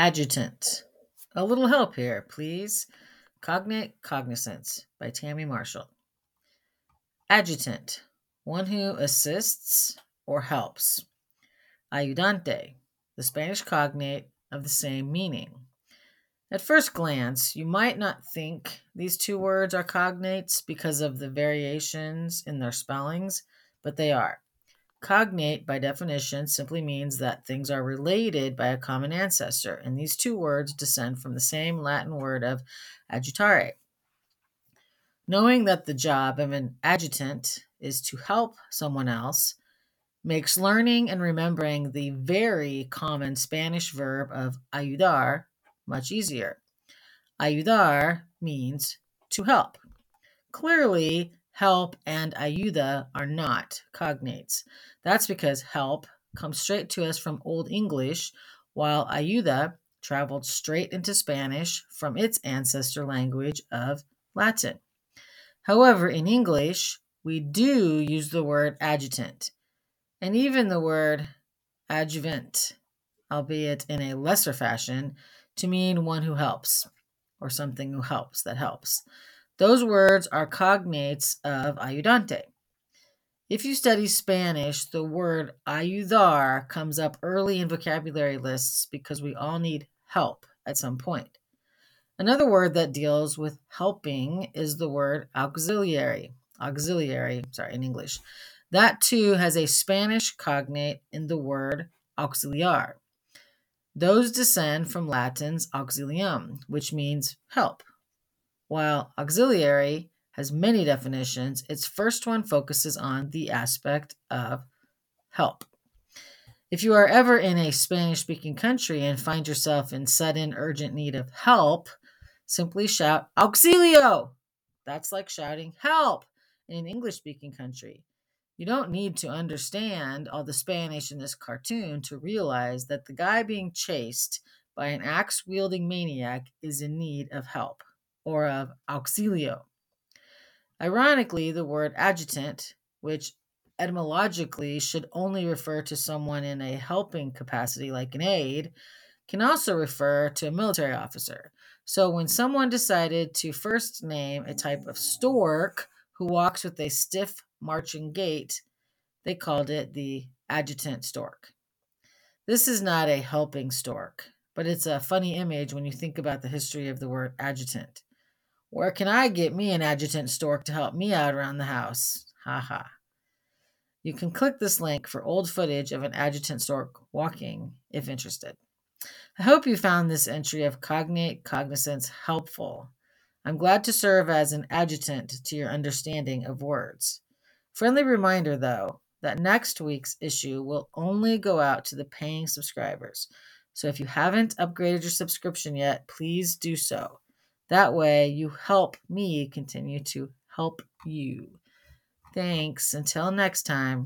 Adjutant. A little help here, please. Cognate Cognizance by Tammy Marshall. Adjutant. One who assists or helps. Ayudante. The Spanish cognate of the same meaning. At first glance, you might not think these two words are cognates because of the variations in their spellings, but they are. Cognate, by definition, simply means that things are related by a common ancestor, and these two words descend from the same Latin word of adjutare. Knowing that the job of an adjutant is to help someone else makes learning and remembering the very common Spanish verb of ayudar much easier. Ayudar means to help. Clearly, help and ayuda are not cognates. That's because help comes straight to us from Old English, while ayuda traveled straight into Spanish from its ancestor language of Latin. However, in English, we do use the word adjutant and even the word adjuvant, albeit in a lesser fashion, to mean one who helps or something who helps that helps. Those words are cognates of ayudante. If you study Spanish, the word ayudar comes up early in vocabulary lists because we all need help at some point. Another word that deals with helping is the word auxiliary. Auxiliary, sorry, in English. That too has a Spanish cognate in the word auxiliar. Those descend from Latin's auxilium, which means help. While auxiliary has many definitions, its first one focuses on the aspect of help. If you are ever in a Spanish speaking country and find yourself in sudden urgent need of help, simply shout auxilio. That's like shouting help in an English speaking country. You don't need to understand all the Spanish in this cartoon to realize that the guy being chased by an axe wielding maniac is in need of help or of auxilio. Ironically, the word adjutant, which etymologically should only refer to someone in a helping capacity like an aide, can also refer to a military officer. So when someone decided to first name a type of stork who walks with a stiff marching gait, they called it the adjutant stork. This is not a helping stork, but it's a funny image when you think about the history of the word adjutant. Where can I get me an adjutant stork to help me out around the house? Ha ha. You can click this link for old footage of an adjutant stork walking if interested. I hope you found this entry of cognate cognizance helpful. I'm glad to serve as an adjutant to your understanding of words. Friendly reminder, though, that next week's issue will only go out to the paying subscribers. So if you haven't upgraded your subscription yet, please do so. That way, you help me continue to help you. Thanks. Until next time.